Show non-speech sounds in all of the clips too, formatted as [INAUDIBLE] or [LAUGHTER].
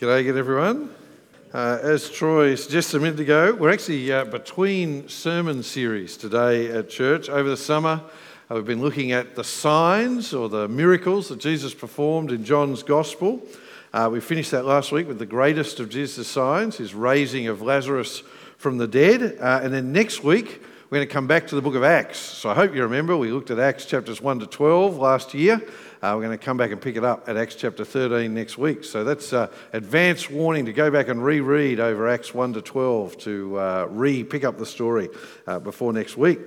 G'day again, everyone. Uh, as Troy suggested a minute ago, we're actually uh, between sermon series today at church. Over the summer, uh, we've been looking at the signs or the miracles that Jesus performed in John's Gospel. Uh, we finished that last week with the greatest of Jesus' signs, his raising of Lazarus from the dead. Uh, and then next week, we're going to come back to the book of Acts. So I hope you remember we looked at Acts chapters 1 to 12 last year. Uh, we're going to come back and pick it up at Acts chapter 13 next week. So that's uh, advance warning to go back and reread over Acts 1 to 12 to uh, re pick up the story uh, before next week.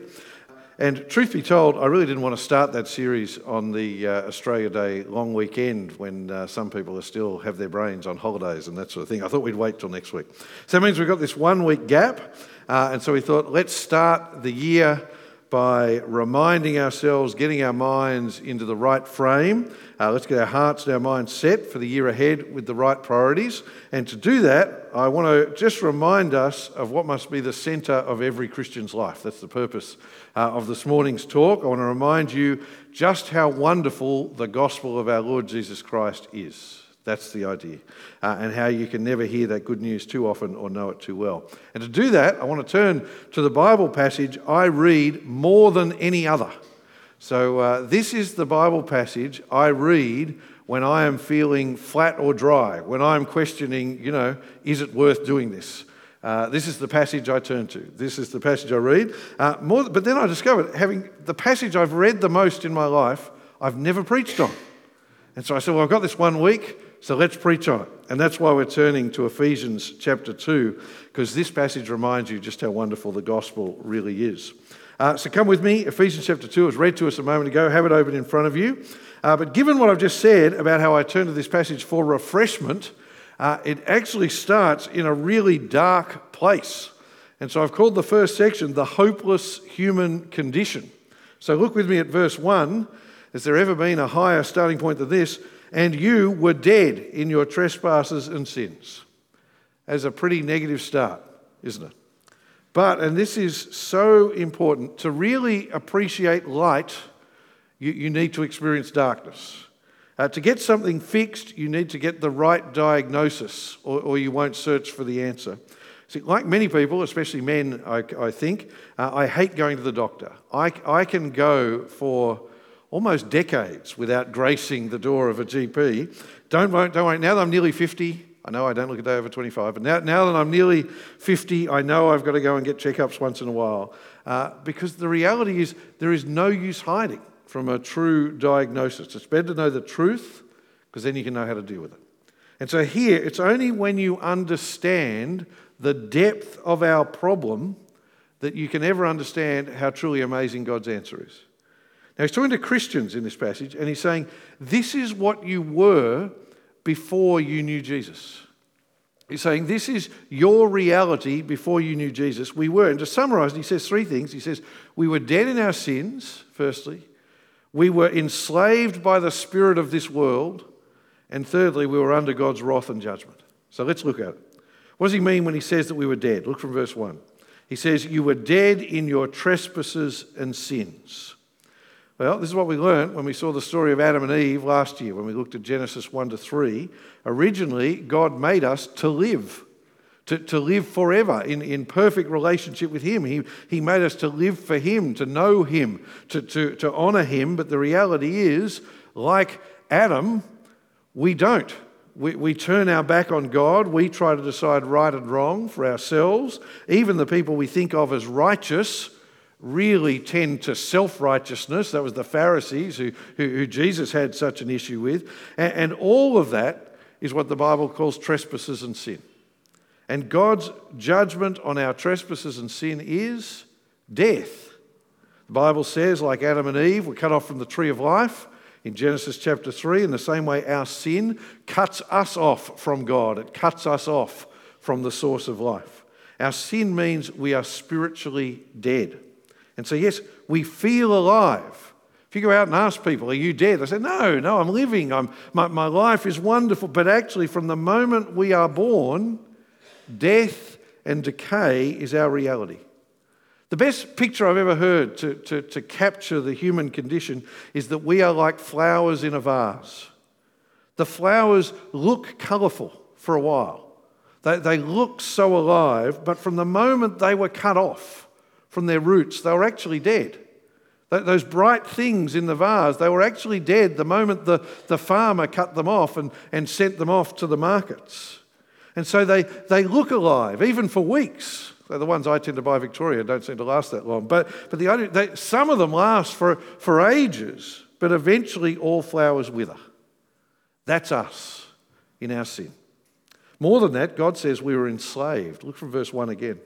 And truth be told, I really didn't want to start that series on the uh, Australia Day long weekend when uh, some people are still have their brains on holidays and that sort of thing. I thought we'd wait till next week. So that means we've got this one week gap. and so we thought, let's start the year by reminding ourselves, getting our minds into the right frame. Uh, let's get our hearts and our minds set for the year ahead with the right priorities. And to do that, I want to just remind us of what must be the centre of every Christian's life. That's the purpose uh, of this morning's talk. I want to remind you just how wonderful the gospel of our Lord Jesus Christ is. That's the idea. Uh, and how you can never hear that good news too often or know it too well. And to do that, I want to turn to the Bible passage I read more than any other. So, uh, this is the Bible passage I read when I am feeling flat or dry, when I'm questioning, you know, is it worth doing this? Uh, this is the passage I turn to. This is the passage I read. Uh, more, but then I discovered having the passage I've read the most in my life, I've never preached on. And so I said, well, I've got this one week. So let's preach on it. And that's why we're turning to Ephesians chapter 2, because this passage reminds you just how wonderful the gospel really is. Uh, so come with me. Ephesians chapter 2 was read to us a moment ago. Have it open in front of you. Uh, but given what I've just said about how I turn to this passage for refreshment, uh, it actually starts in a really dark place. And so I've called the first section the hopeless human condition. So look with me at verse 1. Has there ever been a higher starting point than this? And you were dead in your trespasses and sins. As a pretty negative start, isn't it? But, and this is so important, to really appreciate light, you, you need to experience darkness. Uh, to get something fixed, you need to get the right diagnosis, or, or you won't search for the answer. See, like many people, especially men, I, I think, uh, I hate going to the doctor. I, I can go for almost decades without gracing the door of a GP. Don't, don't worry, now that I'm nearly 50, I know I don't look a day over 25, but now, now that I'm nearly 50, I know I've got to go and get checkups once in a while. Uh, because the reality is, there is no use hiding from a true diagnosis. It's better to know the truth because then you can know how to deal with it. And so here, it's only when you understand the depth of our problem that you can ever understand how truly amazing God's answer is. Now, he's talking to Christians in this passage, and he's saying, This is what you were before you knew Jesus. He's saying, This is your reality before you knew Jesus. We were. And to summarize, he says three things. He says, We were dead in our sins, firstly. We were enslaved by the spirit of this world. And thirdly, we were under God's wrath and judgment. So let's look at it. What does he mean when he says that we were dead? Look from verse 1. He says, You were dead in your trespasses and sins. Well, this is what we learned when we saw the story of Adam and Eve last year, when we looked at Genesis 1 to 3. Originally, God made us to live, to, to live forever in, in perfect relationship with Him. He, he made us to live for Him, to know Him, to, to, to honor Him. But the reality is, like Adam, we don't. We, we turn our back on God. We try to decide right and wrong for ourselves. Even the people we think of as righteous really tend to self righteousness. That was the Pharisees who, who, who, Jesus had such an issue with. And, and all of that is what the Bible calls trespasses and sin. And God's judgment on our trespasses and sin is death. The Bible says, like Adam and Eve, we're cut off from the tree of life in Genesis chapter 3. In the same way, our sin cuts us off from God, it cuts us off from the source of life. Our sin means we are spiritually dead. And so, yes, we feel alive. If you go out and ask people, Are you dead? They say, No, no, I'm living. I'm, my, my life is wonderful. But actually, from the moment we are born, death and decay is our reality. The best picture I've ever heard to, to, to capture the human condition is that we are like flowers in a vase. The flowers look colourful for a while. They, they looked so alive, but from the moment they were cut off from their roots, they were actually dead. Those bright things in the vase, they were actually dead the moment the, the farmer cut them off and, and sent them off to the markets. And so they, they look alive, even for weeks. So the ones I tend to buy Victoria don't seem to last that long. But, but the, they, some of them last for, for ages, but eventually all flowers wither. That's us in our sin. More than that, God says we were enslaved. Look from verse 1 again.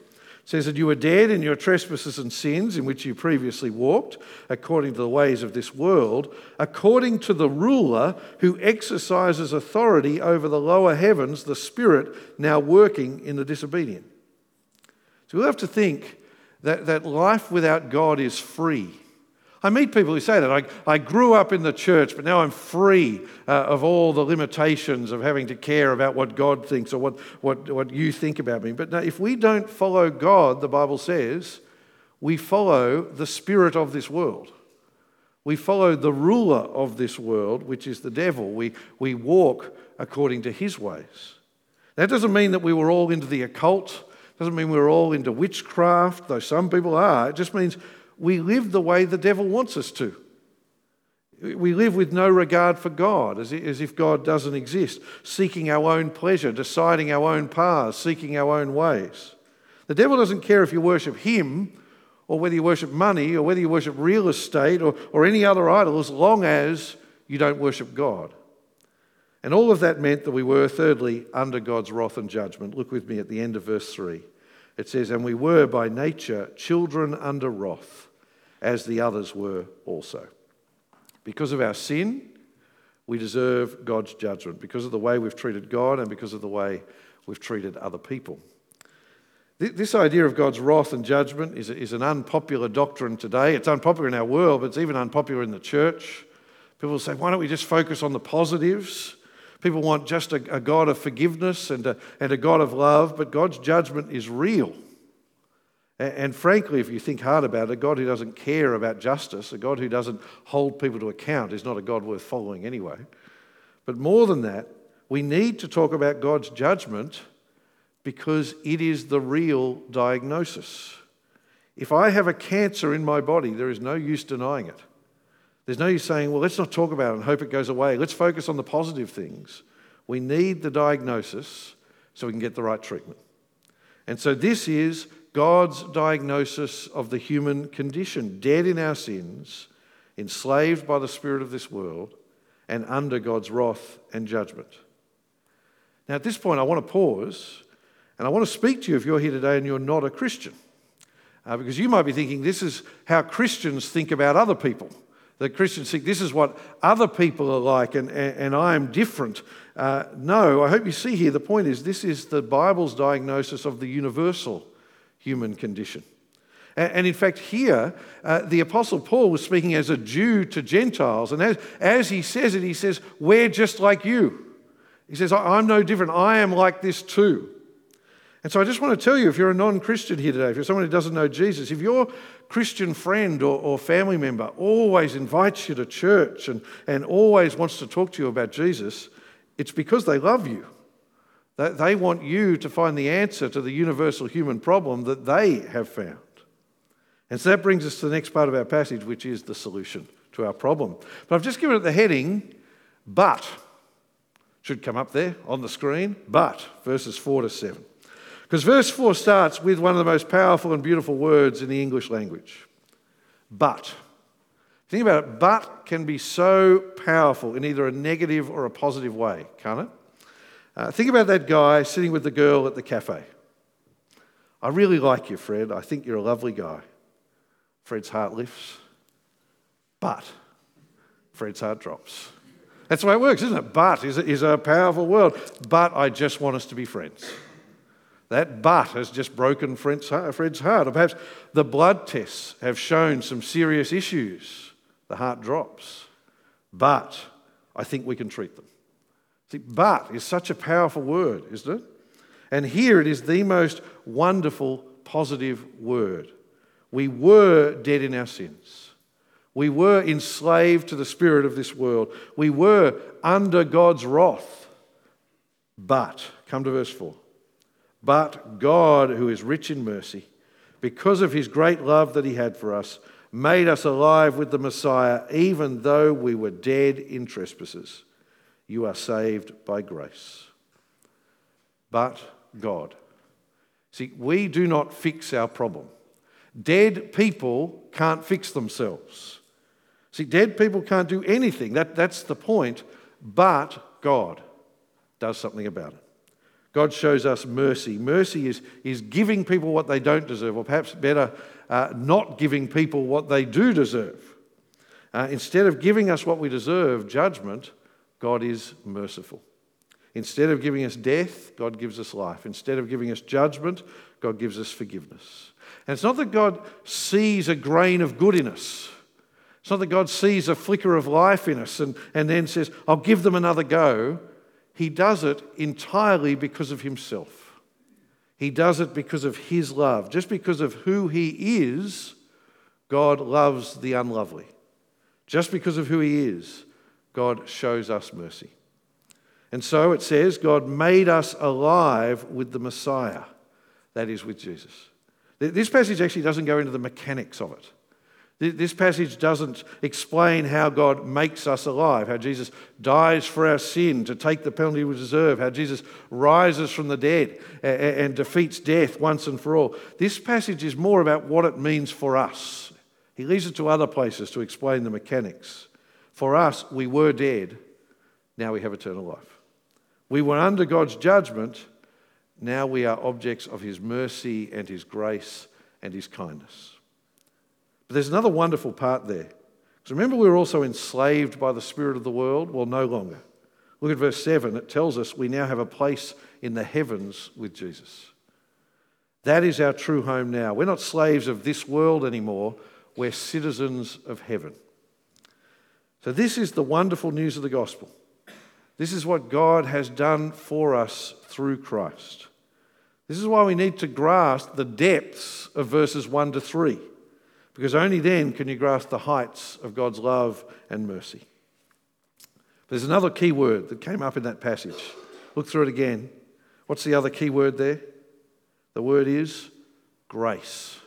Says that you were dead in your trespasses and sins in which you previously walked, according to the ways of this world, according to the ruler who exercises authority over the lower heavens, the Spirit now working in the disobedient. So we'll have to think that, that life without God is free. I meet people who say that. I, I grew up in the church, but now I'm free uh, of all the limitations of having to care about what God thinks or what, what, what you think about me. But now, if we don't follow God, the Bible says, we follow the spirit of this world. We follow the ruler of this world, which is the devil. We, we walk according to his ways. That doesn't mean that we were all into the occult doesn't mean we're all into witchcraft, though some people are. It just means we live the way the devil wants us to. We live with no regard for God, as if God doesn't exist, seeking our own pleasure, deciding our own paths, seeking our own ways. The devil doesn't care if you worship him or whether you worship money or whether you worship real estate or, or any other idol, as long as you don't worship God. And all of that meant that we were, thirdly, under God's wrath and judgment. Look with me at the end of verse 3. It says, And we were by nature children under wrath, as the others were also. Because of our sin, we deserve God's judgment, because of the way we've treated God and because of the way we've treated other people. This idea of God's wrath and judgment is, an unpopular doctrine today. It's unpopular in our world, but it's even unpopular in the church. People say, why don't we just focus on the positives? People want just a, a God of forgiveness and a, and a God of love, but God's judgment is real. And, and frankly, if you think hard about it, a God who doesn't care about justice, a God who doesn't hold people to account, is not a God worth following anyway. But more than that, we need to talk about God's judgment because it is the real diagnosis. If I have a cancer in my body, there is no use denying it. There's no use saying, well, let's not talk about it and hope it goes away. Let's focus on the positive things. We need the diagnosis so we can get the right treatment. And so this is God's diagnosis of the human condition dead in our sins, enslaved by the spirit of this world, and under God's wrath and judgment. Now, at this point, I want to pause and I want to speak to you if you're here today and you're not a Christian. Uh, because you might be thinking this is how Christians think about other people that Christians think this is what other people are like and, and, and I am different. Uh, no, I hope you see here the point is this is the Bible's diagnosis of the universal human condition. And, in fact, here, uh, the Apostle Paul was speaking as a Jew to Gentiles. And as, as he says it, he says, We're just like you. He says, I'm no different. I am like this too. And so I just want to tell you if you're a non Christian here today, if you're someone who doesn't know Jesus, if your Christian friend or, or, family member always invites you to church and, and always wants to talk to you about Jesus, it's because they love you. They, they want you to find the answer to the universal human problem that they have found. And so that brings us to the next part of our passage, which is the solution to our problem. But I've just given it the heading, but. Should come up there on the screen, but, verses 4 to 7. Because verse 4 starts with one of the most powerful and beautiful words in the English language but. Think about it, but can be so powerful in either a negative or a positive way, can't it? Uh, think about that guy sitting with the girl at the cafe. I really like you, Fred. I think you're a lovely guy. Fred's heart lifts, but Fred's heart drops. That's the way it works, isn't it? But is, is a powerful word. But I just want us to be friends. That but has just broken Fred's heart, Or perhaps the blood tests have shown some serious issues. The heart drops. But I think we can treat them. See, but is such a powerful word, isn't it? And here it is the most wonderful, positive word. We were dead in our sins. We were enslaved to the spirit of this world. We were under God's wrath. But come to verse 4. But God, who is rich in mercy, because of his great love that he had for us, made us alive with the Messiah, even though we were dead in trespasses. You are saved by grace. But God. See, we do not fix our problem. Dead people can't fix themselves. See, dead people can't do anything. That, that's the point. But God does something about it. God shows us mercy. Mercy is, is giving people what they don't deserve, or perhaps better, uh, not giving people what they do deserve. Uh, instead of giving us what we deserve, judgment, God is merciful. Instead of giving us death, God gives us life. Instead of giving us judgment, God gives us forgiveness. And it's not that God sees a grain of good in us. It's not that God sees a flicker of life in us and, and then says, I'll give them another go. He does it entirely because of Himself. He does it because of His love. Just because of who He is, God loves the unlovely. Just because of who He is, God shows us mercy. And so it says, God made us alive with the Messiah, that is, with Jesus. This passage actually doesn't go into the mechanics of it. This passage doesn't explain how God makes us alive, how Jesus dies for our sin to take the penalty we deserve, how Jesus rises from the dead and defeats death once and for all. This passage is more about what it means for us. He leaves it to other places to explain the mechanics. For us, we were dead, now we have eternal life. We were under God's judgment, now we are objects of His mercy and His grace and His kindness. But there's another wonderful part there. Because remember, we were also enslaved by the spirit of the world? Well, no longer. Look at verse 7. It tells us we now have a place in the heavens with Jesus. That is our true home now. We're not slaves of this world anymore, we're citizens of heaven. So, this is the wonderful news of the gospel. This is what God has done for us through Christ. This is why we need to grasp the depths of verses 1 to 3 because only then can you grasp the heights of God's love and mercy. There's another key word that came up in that passage. Look through it again. What's the other key word there? The word is grace.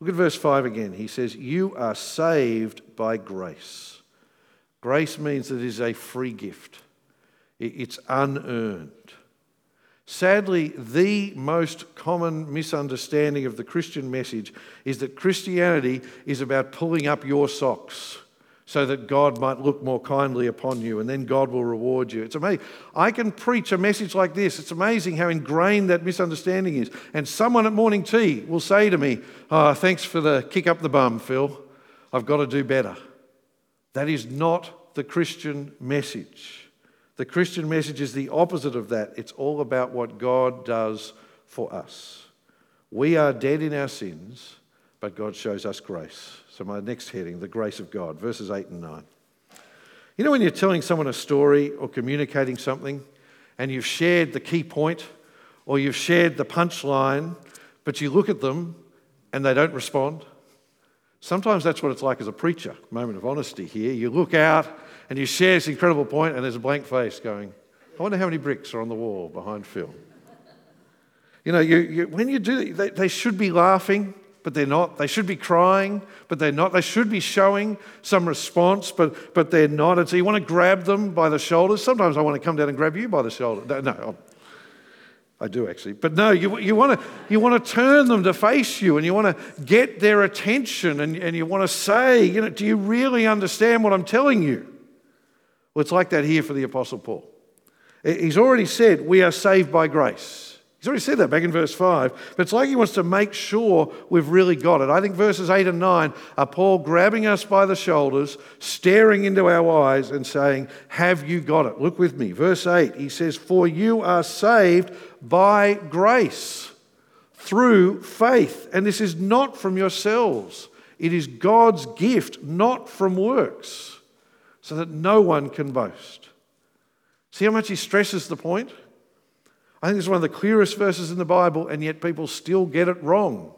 Look at verse 5 again. He says, You are saved by grace. Grace means that it is a free gift, it's unearned. Sadly, the most common misunderstanding of the Christian message is that Christianity is about pulling up your socks so that God might look more kindly upon you and then God will reward you. It's amazing. I can preach a message like this. It's amazing how ingrained that misunderstanding is. And someone at morning tea will say to me, Oh, thanks for the kick up the bum, Phil. I've got to do better. That is not the Christian message. The Christian message is the opposite of that. It's all about what God does for us. We are dead in our sins, but God shows us grace. So, my next heading, the grace of God, verses 8 and 9. You know, when you're telling someone a story or communicating something, and you've shared the key point or you've shared the punchline, but you look at them and they don't respond? Sometimes that's what it's like as a preacher. Moment of honesty here. You look out and you share this incredible point, and there's a blank face going, I wonder how many bricks are on the wall behind Phil. You know, you, you, when you do, they, they should be laughing, but they're not. They should be crying, but they're not. They should be showing some response, but, but they're not. And so you want to grab them by the shoulders. Sometimes I want to come down and grab you by the shoulder. No, no I do actually. But no, you, you, want to, you want to turn them to face you and you want to get their attention and, and you want to say, you know, do you really understand what I'm telling you? Well, it's like that here for the Apostle Paul. He's already said we are saved by grace. He's already said that back in verse 5, but it's like he wants to make sure we've really got it. I think verses 8 and 9 are Paul grabbing us by the shoulders, staring into our eyes, and saying, Have you got it? Look with me. Verse 8, he says, For you are saved by grace through faith. And this is not from yourselves, it is God's gift, not from works so that no one can boast. See how much he stresses the point? I think it's one of the clearest verses in the Bible, and yet people still get it wrong.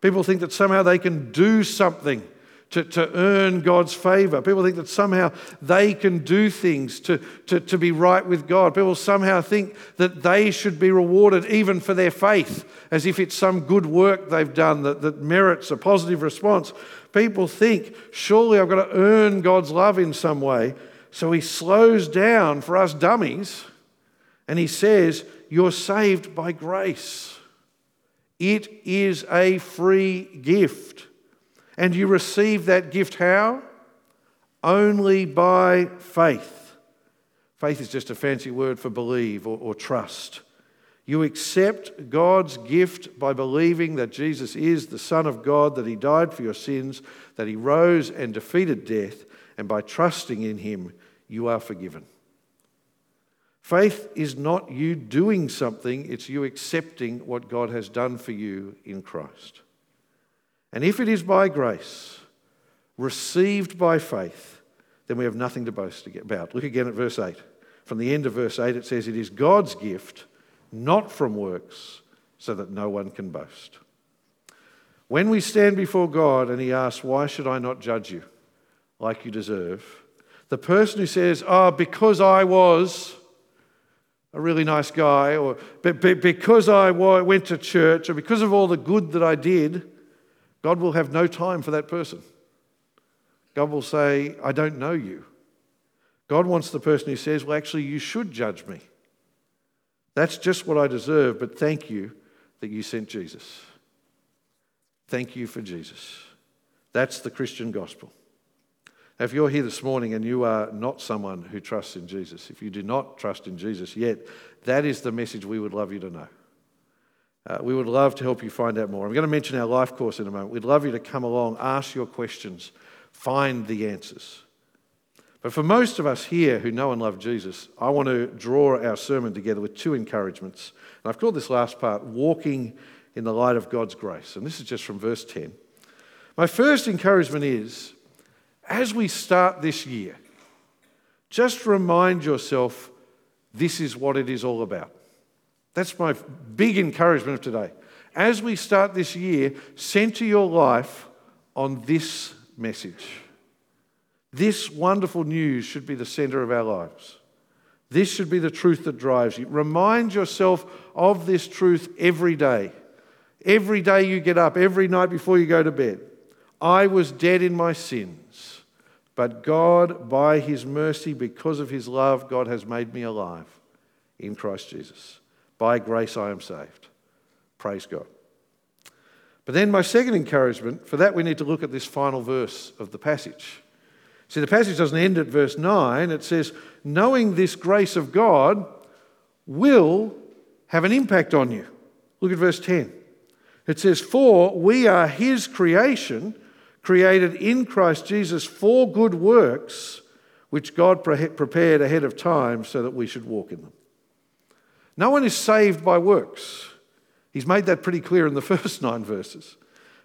People think that somehow they can do something to, to earn God's favor. People think that somehow they can do things to, to, to be right with God. People somehow think that they should be rewarded even for their faith, as if it's some good work they've done that, that merits a positive response. People think, surely I've got to earn God's love in some way. So he slows down for us dummies and he says, You're saved by grace. It is a free gift. And you receive that gift how? Only by faith. Faith is just a fancy word for believe or, or trust. You accept God's gift by believing that Jesus is the Son of God, that He died for your sins, that He rose and defeated death, and by trusting in Him, you are forgiven. Faith is not you doing something, it's you accepting what God has done for you in Christ. And if it is by grace, received by faith, then we have nothing to boast about. Look again at verse 8. From the end of verse 8, it says, It is God's gift, not from works, so that no one can boast. When we stand before God and He asks, Why should I not judge you like you deserve? The person who says, Oh, because I was a really nice guy, or because I went to church, or because of all the good that I did, God will have no time for that person. God will say, I don't know you. God wants the person who says, Well, actually, you should judge me. That's just what I deserve, but thank you that you sent Jesus. Thank you for Jesus. That's the Christian gospel. Now, if you're here this morning and you are not someone who trusts in Jesus, if you do not trust in Jesus yet, that is the message we would love you to know. Uh, we would love to help you find out more. I'm going to mention our life course in a moment. We'd love you to come along, ask your questions, find the answers. But for most of us here who know and love Jesus, I want to draw our sermon together with two encouragements. And I've called this last part Walking in the Light of God's Grace. And this is just from verse 10. My first encouragement is as we start this year, just remind yourself this is what it is all about. That's my big encouragement of today. As we start this year, center your life on this message. This wonderful news should be the center of our lives. This should be the truth that drives you. Remind yourself of this truth every day. Every day you get up, every night before you go to bed. I was dead in my sins, but God, by His mercy, because of His love, God has made me alive in Christ Jesus. By grace I am saved. Praise God. But then, my second encouragement, for that we need to look at this final verse of the passage. See, the passage doesn't end at verse 9. It says, knowing this grace of God will have an impact on you. Look at verse 10. It says, For we are his creation, created in Christ Jesus for good works, which God prepared ahead of time so that we should walk in them. No one is saved by works. He's made that pretty clear in the [LAUGHS] first nine verses.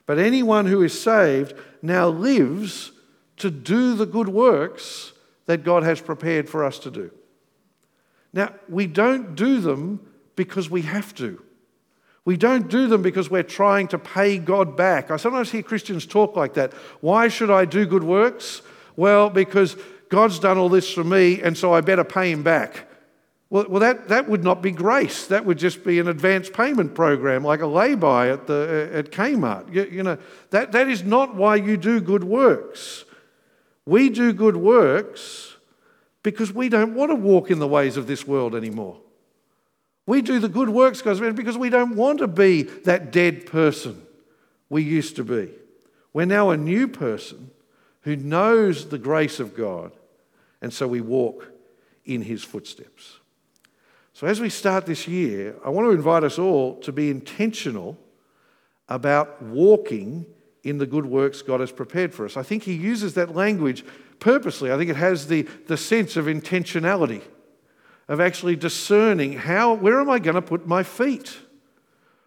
But anyone who is saved now lives to do the good works that God has prepared for us to do. Now, we don't do them because we have to. We don't do them because we're trying to pay God back. I sometimes hear Christians talk like that. Why should I do good works? Well, because God's done all this for me, and so I better pay Him back. Well, well that, that would not be grace. That would just be an advance payment program like a lay-by at, the, uh, at Kmart. You, you know, that, that is not why you do good works. We do good works because we don't want to walk in the ways of this world anymore. We do the good works because we don't want to be that dead person we used to be. We're now a new person who knows the grace of God, and so we walk in his footsteps. So, as we start this year, I want to invite us all to be intentional about walking in the good works God has prepared for us. I think he uses that language purposely. I think it has the, the sense of intentionality, of actually discerning how, where am I going to put my feet?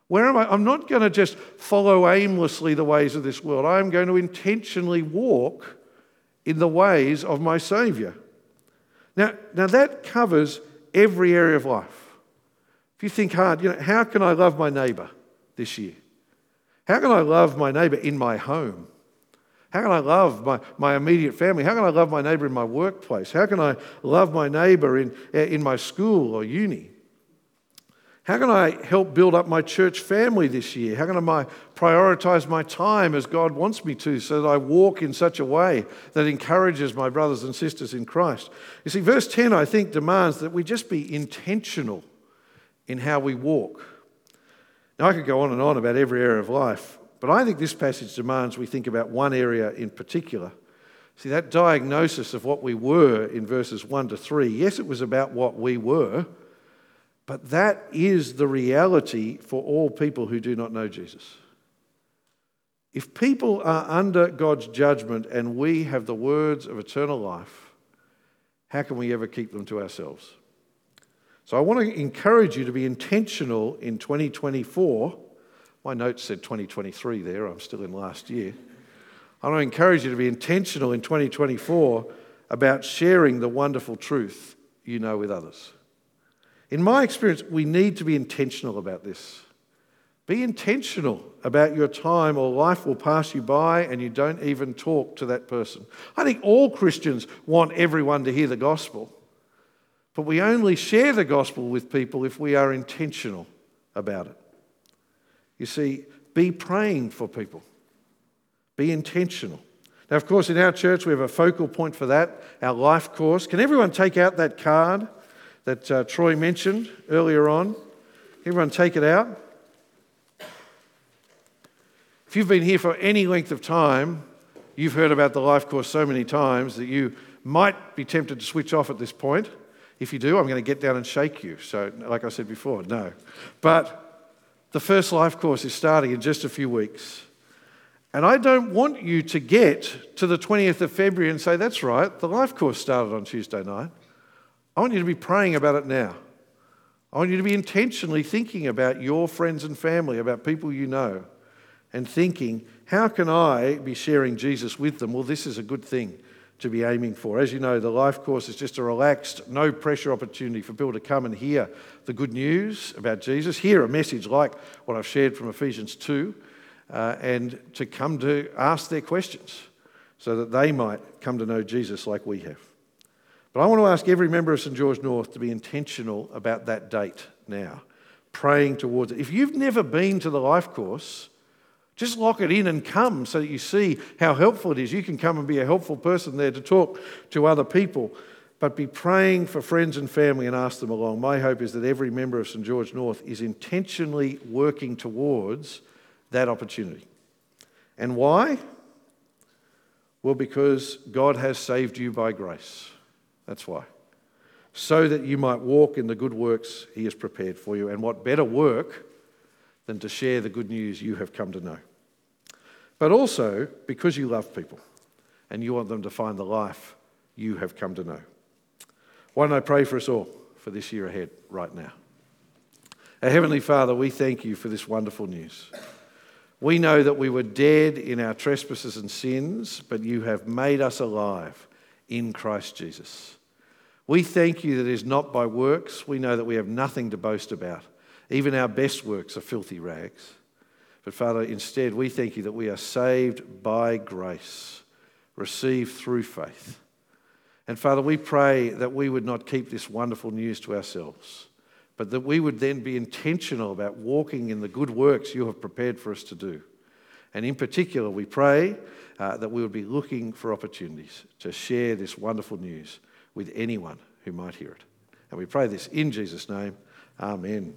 Where am I? I'm not going to just follow aimlessly the ways of this world. I am going to intentionally walk in the ways of my Saviour. Now, now that covers every area of life. If you think hard, you know, how can I love my neighbour this year? How can I love my neighbour in my home? How can I love my, my immediate family? How can I love my neighbor in my workplace? How can I love my neighbor in, in my school or uni? How can I help build up my church family this year? How can I prioritize my time as God wants me to so that I walk in such a way that encourages my brothers and sisters in Christ? You see, verse 10, I think, demands that we just be intentional in how we walk. Now, I could go on and on about every area of life, but I think this passage demands we think about one area in particular. See, that diagnosis of what we were in verses 1 to 3, yes, it was about what we were but that is the reality for all people who do not know Jesus. If people are under God's judgment and we have the words of eternal life, how can we ever keep them to ourselves? So I want to encourage you to be intentional in 2024. My notes said 2023 there, I'm still in last year. I want to encourage you to be intentional in 2024 about sharing the wonderful truth you know with others. In my experience, we need to be intentional about this. Be intentional about your time, or life will pass you by and you don't even talk to that person. I think all Christians want everyone to hear the gospel, but we only share the gospel with people if we are intentional about it. You see, be praying for people, be intentional. Now, of course, in our church, we have a focal point for that, our life course. Can everyone take out that card? That uh, Troy mentioned earlier on. Everyone take it out. If you've been here for any length of time, you've heard about the life course so many times that you might be tempted to switch off at this point. If you do, I'm going to get down and shake you. So, like I said before, no. But the first life course is starting in just a few weeks. And I don't want you to get to the 20th of February and say, that's right, the life course started on Tuesday night. I want you to be praying about it now. I want you to be intentionally thinking about your friends and family, about people you know, and thinking, how can I be sharing Jesus with them? Well, this is a good thing to be aiming for. As you know, the life course is just a relaxed, no pressure opportunity for people to come and hear the good news about Jesus, hear a message like what I've shared from Ephesians 2, uh, and to come to ask their questions so that they might come to know Jesus like we have. But I want to ask every member of St George North to be intentional about that date now, praying towards it. If you've never been to the life course, just lock it in and come so that you see how helpful it is. You can come and be a helpful person there to talk to other people, but be praying for friends and family and ask them along. My hope is that every member of St George North is intentionally working towards that opportunity. And why? Well, because God has saved you by grace. That's why. So that you might walk in the good works he has prepared for you. And what better work than to share the good news you have come to know? But also because you love people and you want them to find the life you have come to know. Why don't I pray for us all for this year ahead right now? Our Heavenly Father, we thank you for this wonderful news. We know that we were dead in our trespasses and sins, but you have made us alive in Christ Jesus. We thank you that it is not by works. We know that we have nothing to boast about. Even our best works are filthy rags. But Father, instead, we thank you that we are saved by grace, received through faith. And Father, we pray that we would not keep this wonderful news to ourselves, but that we would then be intentional about walking in the good works you have prepared for us to do. And in particular, we pray uh, that we would be looking for opportunities to share this wonderful news with anyone who might hear it. And we pray this in Jesus' name. Amen.